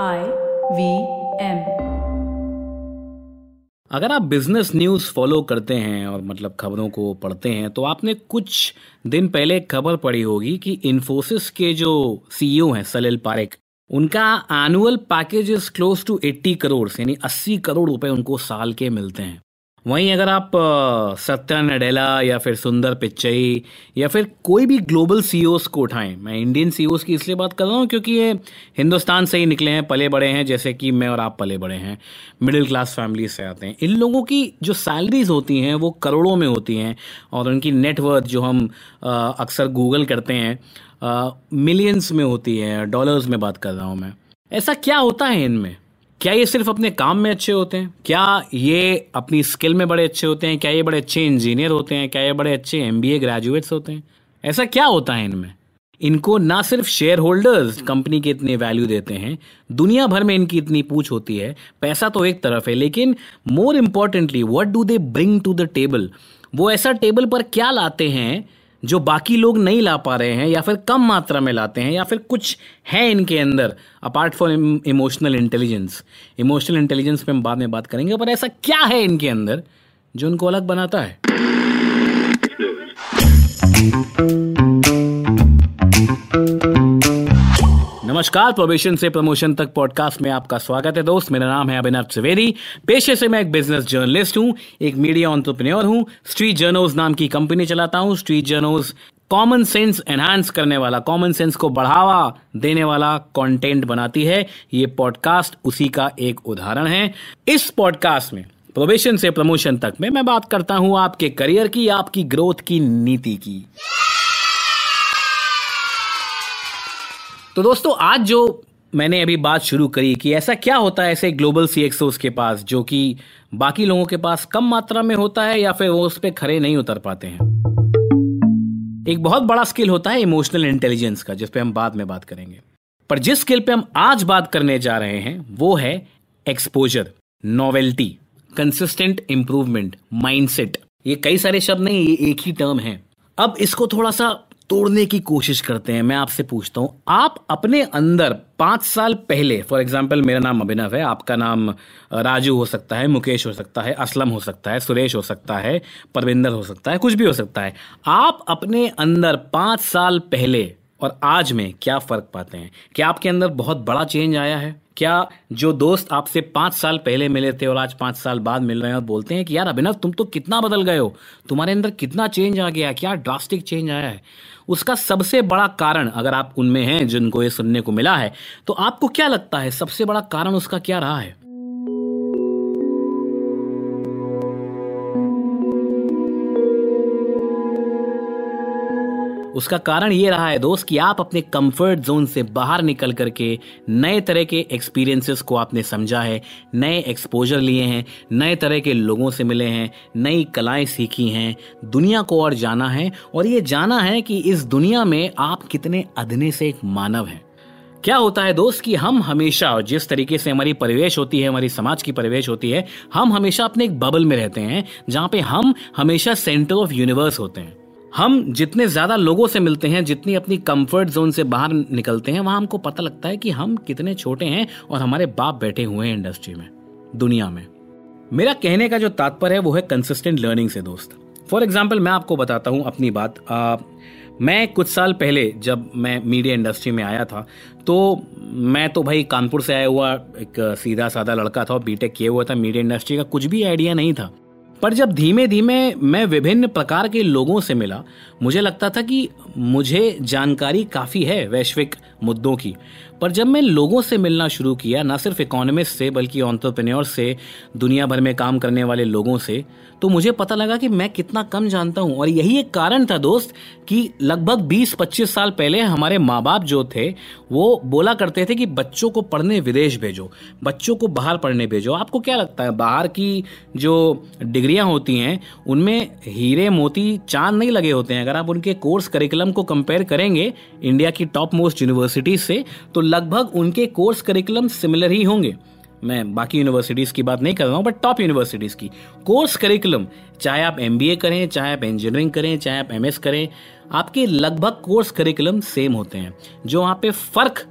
I V M अगर आप business news follow करते हैं और मतलब खबरों को पढ़ते हैं तो आपने कुछ दिन पहले खबर पढ़ी होगी कि इन्फोसिस के जो सीईओ हैं सलिल पारेख उनका annual package is close to 80 crore यानी 80 करोड़ रुपए उनको साल के मिलते हैं। वहीं अगर आप सत्या नडेला या फिर सुंदर पिच्चई या फिर कोई भी ग्लोबल सीईओस को उठाएँ, मैं इंडियन सीईओस की इसलिए बात कर रहा हूँ क्योंकि ये हिंदुस्तान से ही निकले हैं, पले बड़े हैं, जैसे कि मैं और आप पले बड़े हैं, मिडिल क्लास फैमिली से आते हैं। इन लोगों की जो सैलरीज होती हैं, वो करोड़ों में होती हैं और उनकी नेटवर्थ जो हम अक्सर गूगल करते हैं मिलियंस में होती है, डॉलर्स में बात कर रहा हूँ मैं। ऐसा क्या होता है इनमें? क्या ये सिर्फ़ अपने काम में अच्छे होते हैं? क्या ये अपनी स्किल में बड़े अच्छे होते हैं? क्या ये बड़े अच्छे इंजीनियर होते हैं? क्या ये बड़े अच्छे एमबीए ग्रेजुएट्स होते हैं? ऐसा क्या होता है इनमें? इनको ना सिर्फ़ शेयर होल्डर्स कंपनी के इतने वैल्यू देते हैं, दुनिया भर में इनकी इतनी पूछ होती है, पैसा तो एक तरफ़ है, लेकिन more importantly what do they bring to the table वो ऐसा टेबल पर क्या लाते हैं जो बाकी लोग नहीं ला पा रहे हैं या फिर कम मात्रा में लाते हैं या फिर कुछ है इनके अंदर apart from emotional intelligence emotional intelligence पे हम बाद में बात करेंगे, पर ऐसा क्या है इनके अंदर जो उनको अलग बनाता है? नमस्कार प्रोबेशन से प्रमोशन तक पॉडकास्ट में आपका स्वागत है दोस्त। मेरा नाम है अभिनव त्रिवेदी। पेशे से मैं एक बिज़नेस जर्नलिस्ट हूँ, एक मीडिया ऑन्टरप्रेन्योर हूँ। स्ट्रीट जर्नोज नाम की कंपनी चलाता हूँ। Street journos common sense enhance करने वाला कॉमन सेंस को बढ़ावा देने वाला कंटेंट बनाती है। ये पॉडकास्ट उसी का एक उदाहरण है। इस पॉडकास्ट में प्रोबेशन से प्रमोशन तक में मैं बात करता हूँ आपके करियर की, आपकी ग्रोथ की, नीति की। तो दोस्तों, आज जो मैंने अभी बात शुरू करी कि ऐसा क्या होता है ऐसे ग्लोबल सी के पास, जो कि बाकी लोगों के पास कम मात्रा में होता है या फिर वो उस पर खड़े नहीं उतर पाते हैं? एक बहुत बड़ा स्किल होता है इमोशनल इंटेलिजेंस का, जिस पे हम बाद में बात करेंगे। पर जिस स्किल पे हम आज बात करने जा रहे हैं, वो है exposure novelty consistent improvement mindset ये कई सारे शब्द नहीं, ये एक ही टर्म है। अब इसको थोड़ा सा तोड़ने की कोशिश करते हैं, मैं आपसे पूछता हूँ। आप अपने अंदर पाँच साल पहले फॉर एग्ज़ाम्पल मेरा नाम अभिनव है, आपका नाम राजू हो सकता है, मुकेश हो सकता है, असलम हो सकता है, सुरेश हो सकता है, परविंदर हो सकता है, कुछ भी हो सकता है। आप अपने अंदर पाँच साल पहले और आज में क्या फ़र्क पाते हैं? क्या आपके अंदर बहुत बड़ा चेंज आया है? क्या जो दोस्त आपसे पाँच साल पहले मिले थे और आज पाँच साल बाद मिल रहे हैं और बोलते हैं कि, यार अभिनव, तुम तो कितना बदल गए हो? तुम्हारे अंदर कितना चेंज आ गया क्या ड्रास्टिक चेंज आया है? उसका सबसे बड़ा कारण अगर आप उनमें हैं, जिनको ये सुनने को मिला है तो आपको क्या लगता है? सबसे बड़ा कारण उसका क्या रहा है? उसका कारण ये रहा है दोस्त कि आप अपने कंफर्ट जोन से बाहर निकल करके नए तरह के एक्सपीरियंसेस को आपने समझा है, नए एक्सपोजर लिए हैं, नए तरह के लोगों से मिले हैं, नई कलाएँ सीखी हैं, दुनिया को और जाना है और ये जाना है कि इस दुनिया में आप कितने अधने से एक मानव हैं। क्या होता है दोस्त कि हम हमेशा जिस तरीके से हमारी परिवेश होती है, हमारी समाज की परिवेश होती है, हम हमेशा अपने एक बबल में रहते हैं, जहाँ पे हम हमेशा सेंटर ऑफ़ यूनिवर्स होते हैं। हम जितने ज़्यादा लोगों से मिलते हैं जितनी अपनी कंफर्ट जोन से बाहर निकलते हैं वहाँ हमको पता लगता है कि हम कितने छोटे हैं और हमारे बाप बैठे हुए हैं इंडस्ट्री में दुनिया में। मेरा कहने का जो तात्पर्य है वो है कंसिस्टेंट लर्निंग से दोस्त। फॉर एग्ज़ाम्पल मैं आपको बताता हूँ अपनी बात। आ, मैं कुछ साल पहले जब मैं मीडिया इंडस्ट्री में आया था तो मैं तो भाई कानपुर से आया हुआ एक सीधा साधा लड़का था बीटेक किए हुआ था मीडिया इंडस्ट्री का कुछ भी आइडिया नहीं था। पर जब धीमे धीमे मैं विभिन्न प्रकार के लोगों से मिला, मुझे लगता था कि मुझे जानकारी काफ़ी है वैश्विक मुद्दों की। पर जब मैं लोगों से मिलना शुरू किया, ना सिर्फ़ इकोनॉमिस्ट से, बल्कि ऑन्टरप्रेन्योर से दुनिया भर में काम करने वाले लोगों से तो मुझे पता लगा कि मैं कितना कम जानता हूँ। और यही एक कारण था दोस्त, कि लगभग 20-25 साल पहले हमारे माँ बाप जो थे, वो बोला करते थे कि बच्चों को पढ़ने विदेश भेजो, बच्चों को बाहर पढ़ने भेजो। आपको क्या लगता है, बाहर की जो डिग्रियाँ होती हैं, उनमें हीरे, मोती, चाँद नहीं लगे होते हैं? अगर आप उनके कोर्स करिकुलम को कंपेयर करेंगे, इंडिया की टॉप मोस्ट यूनिवर्सिटीज से तो लगभग उनके कोर्स करिकुलम सिमिलर ही होंगे। मैं बाकी यूनिवर्सिटीज की बात नहीं कर रहा हूँ बट टॉप यूनिवर्सिटीज की। कोर्स करिकुलम, चाहे आप एमबीए करें, चाहे आप इंजीनियरिंग करें, चाहे आप एमएस करें, आपके लगभग कोर्स करिकुलम सेम होते हैं। जो वहाँ पे फ़र्क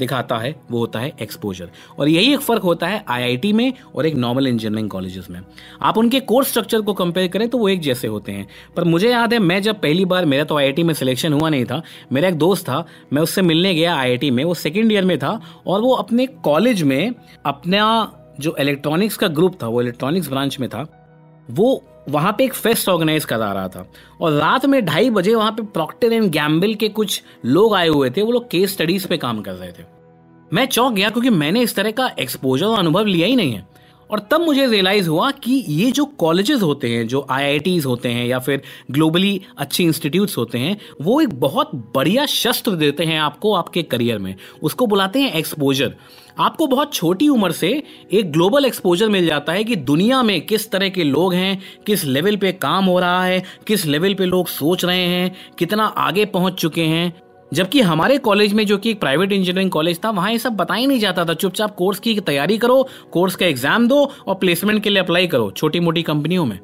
दिखाता है, वो होता है एक्सपोजर और यही एक फ़र्क होता है आईआईटी में और एक नॉर्मल इंजीनियरिंग कॉलेजेस में. आप उनके कोर्स स्ट्रक्चर को कंपेयर करें तो वो एक जैसे होते हैं. पर मुझे याद है, मैं जब पहली बार, मेरा तो आईआईटी में सिलेक्शन हुआ नहीं था, मेरा एक दोस्त था, मैं उससे मिलने गया आईआईटी में, वो सेकेंड ईयर में था और वो अपने कॉलेज में अपना जो इलेक्ट्रॉनिक्स का ग्रुप था, वो इलेक्ट्रॉनिक्स ब्रांच में था, वो वहाँ पे एक फेस्ट ऑर्गेनाइज करा रहा था। और रात में ढाई बजे वहाँ पे प्रॉक्टर एंड गैम्बिल के कुछ लोग आए हुए थे, वो लोग केस स्टडीज़ पे काम कर रहे थे। मैं चौंक गया क्योंकि मैंने इस तरह का एक्सपोजर और अनुभव लिया ही नहीं है। और तब मुझे रियलाइज़ हुआ कि ये जो कॉलेजेस होते हैं, जो आई होते हैं या फिर ग्लोबली अच्छे इंस्टीट्यूट्स होते हैं, वो एक बहुत बढ़िया शस्त्र देते हैं आपको आपके करियर में। उसको बुलाते हैं एक्सपोजर आपको बहुत छोटी उम्र से एक ग्लोबल एक्सपोजर मिल जाता है कि दुनिया में किस तरह के लोग हैं, किस लेवल पे काम हो रहा है, किस लेवल पे लोग सोच रहे हैं, कितना आगे पहुँच चुके हैं। जबकि हमारे कॉलेज में जो कि एक प्राइवेट इंजीनियरिंग कॉलेज था, वहाँ ये सब बताया नहीं जाता था। चुपचाप कोर्स की तैयारी करो, कोर्स का एग्ज़ाम दो और प्लेसमेंट के लिए अप्लाई करो छोटी मोटी कंपनियों में।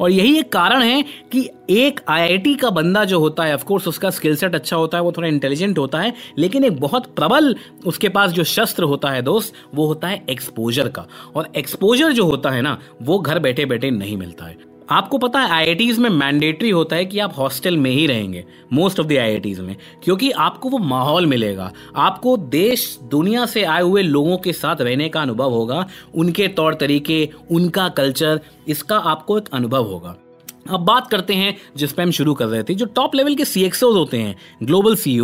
और यही एक कारण है कि एक आईआईटी का बंदा जो होता है ऑफकोर्स उसका स्किल सेट अच्छा होता है, वो थोड़ा इंटेलिजेंट होता है, लेकिन एक बहुत प्रबल उसके पास जो शस्त्र होता है दोस्त, वो होता है एक्सपोजर का। और एक्सपोजर जो होता है ना, वो घर बैठे बैठे नहीं मिलता है। आपको पता है आई में मैंडेटरी होता है कि आप हॉस्टल में ही रहेंगे मोस्ट ऑफ़ द आई में, क्योंकि आपको वो माहौल मिलेगा। आपको देश, दुनिया से आए हुए लोगों के साथ रहने का अनुभव होगा, उनके तौर तरीके, उनका कल्चर इसका आपको एक अनुभव होगा। अब बात करते हैं जिस पे हम शुरू कर रहे थे, जो टॉप लेवल के सी होते हैं ग्लोबल सी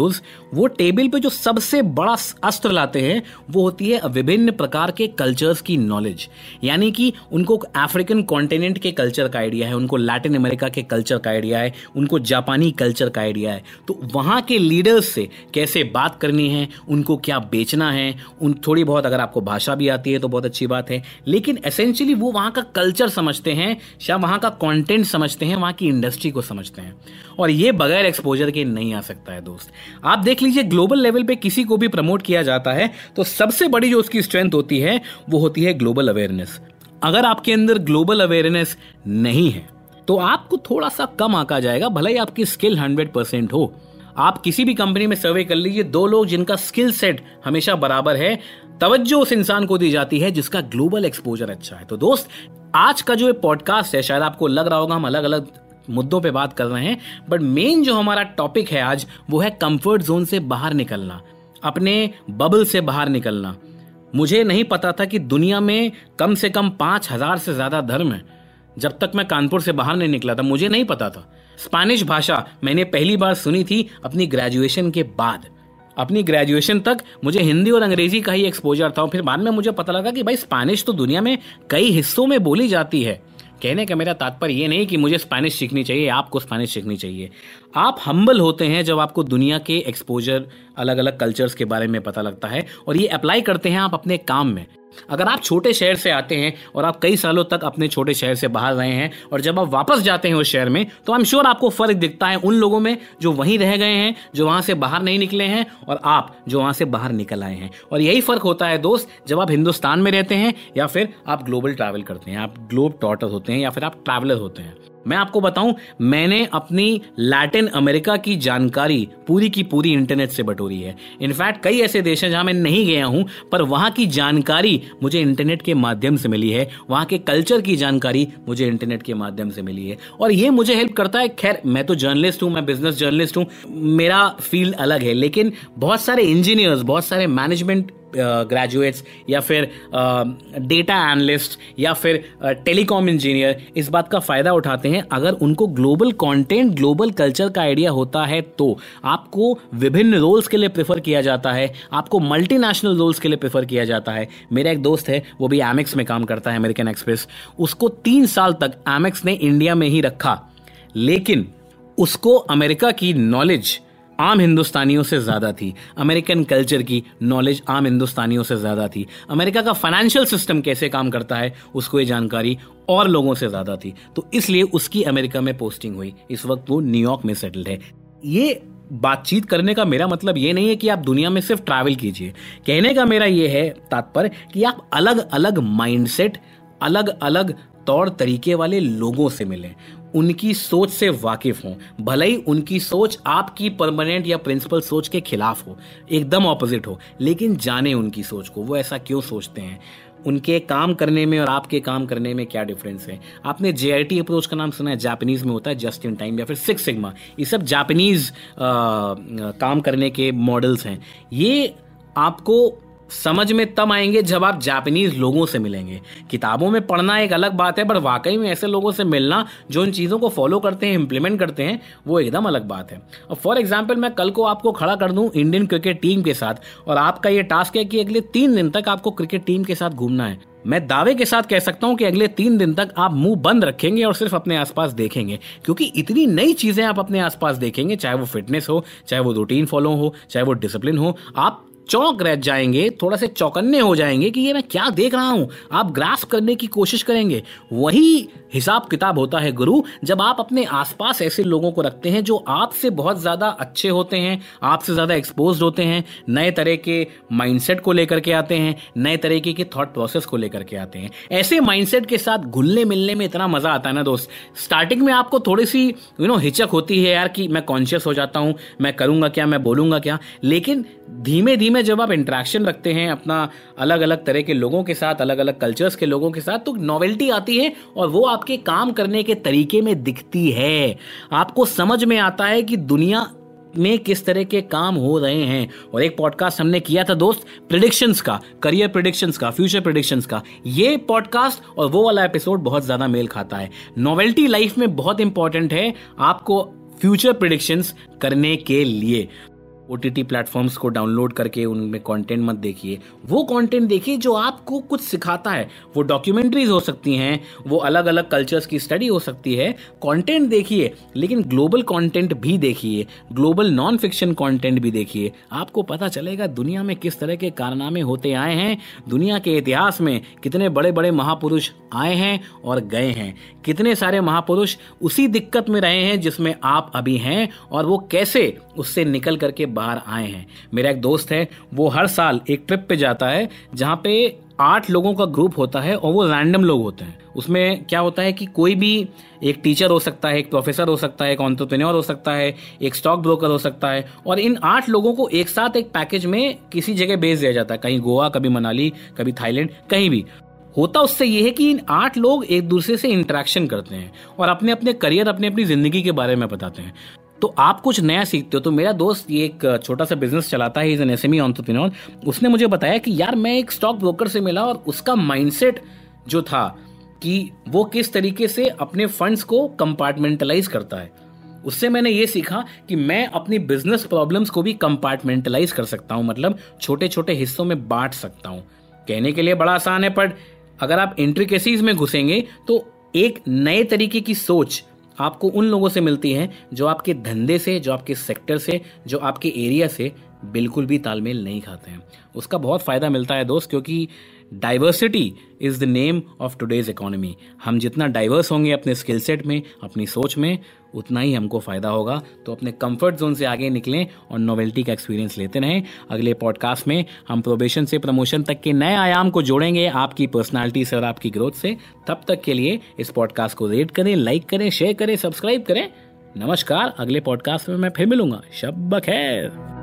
वो टेबल पे जो सबसे बड़ा अस्त्र लाते हैं, वो होती है विभिन्न प्रकार के कल्चर्स की नॉलेज यानी कि उनको अफ्रीकन कॉन्टिनेंट के कल्चर का आइडिया है, उनको लैटिन अमेरिका के कल्चर का आइडिया है, उनको जापानी कल्चर का आइडिया है। तो वहाँ के लीडर्स से कैसे बात करनी है, उनको क्या बेचना है, उन थोड़ी बहुत अगर आपको भाषा भी आती है तो बहुत अच्छी बात है। लेकिन एसेंशियली वो वहाँ का कल्चर समझते हैं, या वहाँ का कॉन्टेंट समझ समझते हैं, वहाँ की इंडस्ट्री को समझते हैं। और ये बगैर एक्सपोजर के नहीं आ सकता है दोस्त। आप देख लीजिए ग्लोबल लेवल पे किसी को भी प्रमोट किया जाता है तो सबसे बड़ी जो उसकी स्ट्रेंथ होती है, वो होती है ग्लोबल अवेयरनेस अगर आपके अंदर ग्लोबल अवेयरनेस नहीं है तो आपको थोड़ा सा कम आका जाएगा, भले ही आपकी स्किल हंड्रेड परसेंट हो। आप किसी भी कंपनी में सर्वे कर लीजिए, दो लोग जिनका स्किल सेट हमेशा बराबर है, तवज्जो उस इंसान को दी जाती है जिसका ग्लोबल एक्सपोजर अच्छा है। तो दोस्त आज का जो ये पॉडकास्ट है, शायद आपको लग रहा होगा हम अलग अलग मुद्दों पे बात कर रहे हैं बट मेन जो हमारा टॉपिक है आज, वो है कंफर्ट जोन से बाहर निकलना, अपने बबल से बाहर निकलना। मुझे नहीं पता था कि दुनिया में कम से कम पाँच हज़ार से ज़्यादा धर्म है। जब तक मैं कानपुर से बाहर नहीं निकला था, मुझे नहीं पता था। स्पेनिश भाषा मैंने पहली बार सुनी थी अपनी ग्रेजुएशन के बाद। अपनी ग्रेजुएशन तक मुझे हिंदी और अंग्रेज़ी का ही एक्सपोजर था फिर बाद में मुझे पता लगा कि भाई स्पेनिश तो दुनिया में कई हिस्सों में बोली जाती है। कहने का मेरा तात्पर्य ये नहीं कि मुझे स्पेनिश सीखनी चाहिए, आपको स्पेनिश सीखनी चाहिए। आप हम्बल होते हैं जब आपको दुनिया के एक्सपोजर अलग अलग कल्चर्स के बारे में पता लगता है और ये अप्लाई करते हैं आप अपने काम में। अगर आप छोटे शहर से आते हैं और आप कई सालों तक अपने छोटे शहर से बाहर रहे हैं और जब आप वापस जाते हैं उस शहर में तो आई एम श्योर आपको फ़र्क दिखता है उन लोगों में जो वहीं रह गए हैं, जो वहाँ से बाहर नहीं निकले हैं और आप जो वहाँ से बाहर निकल आए हैं। और यही फ़र्क होता है दोस्त, जब आप हिंदुस्तान में रहते हैं या फिर आप ग्लोबल ट्रैवल करते हैं, आप ग्लोब टॉटर होते हैं या फिर आप ट्रैवलर होते हैं। मैं आपको बताऊँ, मैंने अपनी लैटिन अमेरिका की जानकारी पूरी की पूरी इंटरनेट से बटोरी है। इनफैक्ट कई ऐसे देश हैं जहाँ मैं नहीं गया हूँ, पर वहाँ की जानकारी मुझे इंटरनेट के माध्यम से मिली है। वहाँ के कल्चर की जानकारी मुझे इंटरनेट के माध्यम से मिली है। और ये मुझे हेल्प करता है। खैर, मैं तो जर्नलिस्ट हूँ, मैं बिज़नेस जर्नलिस्ट हूँ, मेरा फ़ील्ड अलग है, लेकिन बहुत सारे इंजीनियर्स बहुत सारे मैनेजमेंट ग्रेजुएट्स या फिर डेटा एनालिस्ट या फिर टेलीकॉम इंजीनियर इस बात का फ़ायदा उठाते हैं। अगर उनको ग्लोबल कंटेंट ग्लोबल कल्चर का आइडिया होता है तो आपको विभिन्न रोल्स के लिए प्रेफर किया जाता है। आपको मल्टीनेशनल रोल्स के लिए प्रेफर किया जाता है। मेरा एक दोस्त है, वो भी एमेक्स में काम करता है अमेरिकन एक्सप्रेस उसको तीन साल तक एमेक्स ने इंडिया में ही रखा। लेकिन उसको अमेरिका की नॉलेज आम हिंदुस्तानियों से ज़्यादा थी। अमेरिकन कल्चर की नॉलेज आम हिंदुस्तानियों से ज़्यादा थी। अमेरिका का फाइनेंशियल सिस्टम कैसे काम करता है, उसको ये जानकारी और लोगों से ज़्यादा थी। तो इसलिए उसकी अमेरिका में पोस्टिंग हुई। इस वक्त वो न्यूयॉर्क में सेटल्ड है। ये बातचीत करने का मेरा मतलब ये नहीं है कि आप दुनिया में सिर्फ़ ट्रैवल कीजिए। कहने का मेरा ये है तात्पर्य कि आप अलग अलग माइंडसेट अलग अलग तौर तरीके वाले लोगों से मिलें। उनकी सोच से वाकिफ हों। भले ही उनकी सोच आपकी परमानेंट या प्रिंसिपल सोच के खिलाफ हो, एकदम ऑपोजिट हो, लेकिन जाने उनकी सोच को। वो ऐसा क्यों सोचते हैं? उनके काम करने में और आपके काम करने में क्या डिफरेंस है? आपने जेआईटी अप्रोच का नाम सुना है जापानीज में होता है जस्ट इन टाइम या फिर सिक्स सिग्मा ये सब जापानीज काम करने के मॉडल्स हैं। ये आपको समझ में तब आएँगे जब आप जापानीज लोगों से मिलेंगे। किताबों में पढ़ना एक अलग बात है, पर वाकई में ऐसे लोगों से मिलना, जो इन चीज़ों को फॉलो करते हैं इम्प्लीमेंट करते हैं, वो एकदम अलग बात है। और फॉर एग्ज़ाम्पल मैं कल को आपको खड़ा कर दूँ इंडियन क्रिकेट टीम के साथ, और आपका ये टास्क है कि अगले तीन दिन तक आपको क्रिकेट टीम के साथ घूमना है। मैं दावे के साथ कह सकता हूँ कि अगले तीन दिन तक आप मुँह बंद रखेंगे और सिर्फ़ अपने आसपास देखेंगे, क्योंकि इतनी नई चीज़ें आप अपने आसपास देखेंगे, चाहे वो फिटनेस हो, चाहे वो रूटीन फॉलो हो, चाहे वो डिसिप्लिन हो, आप चौंक रह जाएँगे, थोड़ा से चौकन्ने हो जाएँगे कि ये मैं क्या देख रहा हूँ। आप ग्रास करने की कोशिश करेंगे। वही हिसाब किताब होता है गुरु। जब आप अपने आसपास ऐसे लोगों को रखते हैं जो आपसे बहुत ज़्यादा अच्छे होते हैं, आपसे ज़्यादा एक्सपोज होते हैं, नए तरह के माइंडसेट को लेकर के आते हैं, नए तरीके के थॉट प्रोसेस को लेकर के आते हैं। ऐसे माइंडसेट के साथ घुलने मिलने में इतना मज़ा आता है ना दोस्त? स्टार्टिंग में आपको थोड़ी सी यू नो हिचक होती है यार कि मैं कॉन्शियस हो जाता हूँ, मैं करूँगा क्या, मैं बोलूँगा क्या? लेकिन धीमे धीमे जब आप इंटरेक्शन रखते हैं अपना अलग अलग तरह के लोगों के साथ अलग अलग कल्चर्स के लोगों के साथ तो नॉवेल्टी आती है और वो आपके काम करने के तरीके में दिखती है। आपको समझ में आता है कि दुनिया में किस तरह के काम हो रहे हैं। और एक पॉडकास्ट हमने किया था दोस्त प्रिडिक्शंस का करियर प्रिडिक्शंस का फ्यूचर प्रिडिक्शंस का। ये पॉडकास्ट और वो वाला एपिसोड बहुत ज़्यादा मेल खाता है। नॉवेल्टी लाइफ में बहुत इंपॉर्टेंट है आपको फ्यूचर प्रिडिक्शंस करने के लिए। ओ टी टी प्लेटफॉर्म्स को डाउनलोड करके उनमें कंटेंट मत देखिए। वो कंटेंट देखिए जो आपको कुछ सिखाता है। वो डॉक्यूमेंट्रीज हो सकती हैं, वो अलग अलग कल्चर्स की स्टडी हो सकती है। कंटेंट देखिए, लेकिन ग्लोबल कंटेंट भी देखिए। ग्लोबल नॉन फिक्शन कंटेंट भी देखिए। आपको पता चलेगा दुनिया में किस तरह के कारनामे होते आए हैं। दुनिया के इतिहास में कितने बड़े बड़े महापुरुष आए हैं और गए हैं। कितने सारे महापुरुष उसी दिक्कत में रहे हैं जिसमें आप अभी हैं और वो कैसे उससे निकल करके बाहर आए हैं। मेरा एक दोस्त है, वो हर साल एक ट्रिप पे जाता है, जहाँ पे आठ लोगों का ग्रुप होता है और वो रैंडम लोग होते हैं। उसमें क्या होता है कि कोई भी एक टीचर हो सकता है, एक प्रोफेसर हो सकता है, एक ऑन्टरप्रेन्योर हो सकता है, एक स्टॉक ब्रोकर हो सकता है और इन आठ लोगों को एक साथ एक पैकेज में किसी जगह भेज दिया जाता है। कहीं गोवा, कभी मनाली, कभी थाईलैंड, कहीं भी। होता उससे यह है कि इन आठ लोग एक दूसरे से इंटरेक्शन करते हैं और अपने अपने करियर अपने अपनी ज़िंदगी के बारे में बताते हैं। तो आप कुछ नया सीखते हो। तो मेरा दोस्त ये एक छोटा सा बिज़नेस चलाता है इज़ एन एसएमई ऑन्टरप्रेन्योर उसने मुझे बताया कि यार, मैं एक स्टॉक ब्रोकर से मिला और उसका माइंडसेट जो था कि वो किस तरीके से अपने फंड्स को कंपार्टमेंटलाइज करता है। उससे मैंने ये सीखा कि मैं अपनी बिज़नेस प्रॉब्लम्स को भी कंपार्टमेंटलाइज कर सकता हूँ मतलब छोटे छोटे हिस्सों में बांट सकता हूँ। कहने के लिए बड़ा आसान है, पर अगर आप इंट्रिकेसीज में घुसेंगे तो एक नए तरीके की सोच आपको उन लोगों से मिलती हैं जो आपके धंधे से, जो आपके सेक्टर से, जो आपके एरिया से बिल्कुल भी तालमेल नहीं खाते हैं। उसका बहुत फ़ायदा मिलता है दोस्त, क्योंकि diversity is the name of today's economy हम जितना डाइवर्स होंगे अपने स्किल सेट में, अपनी सोच में, उतना ही हमको फ़ायदा होगा। तो अपने कंफर्ट जोन से आगे निकलें और नोवेल्टी का एक्सपीरियंस लेते रहें। अगले पॉडकास्ट में हम प्रोबेशन से प्रमोशन तक के नए आयाम को जोड़ेंगे आपकी पर्सनालिटी से और आपकी ग्रोथ से। तब तक के लिए इस पॉडकास्ट को रेट करें लाइक करें शेयर करें सब्सक्राइब करें। नमस्कार, अगले पॉडकास्ट में मैं फिर मिलूँगा। शब खैर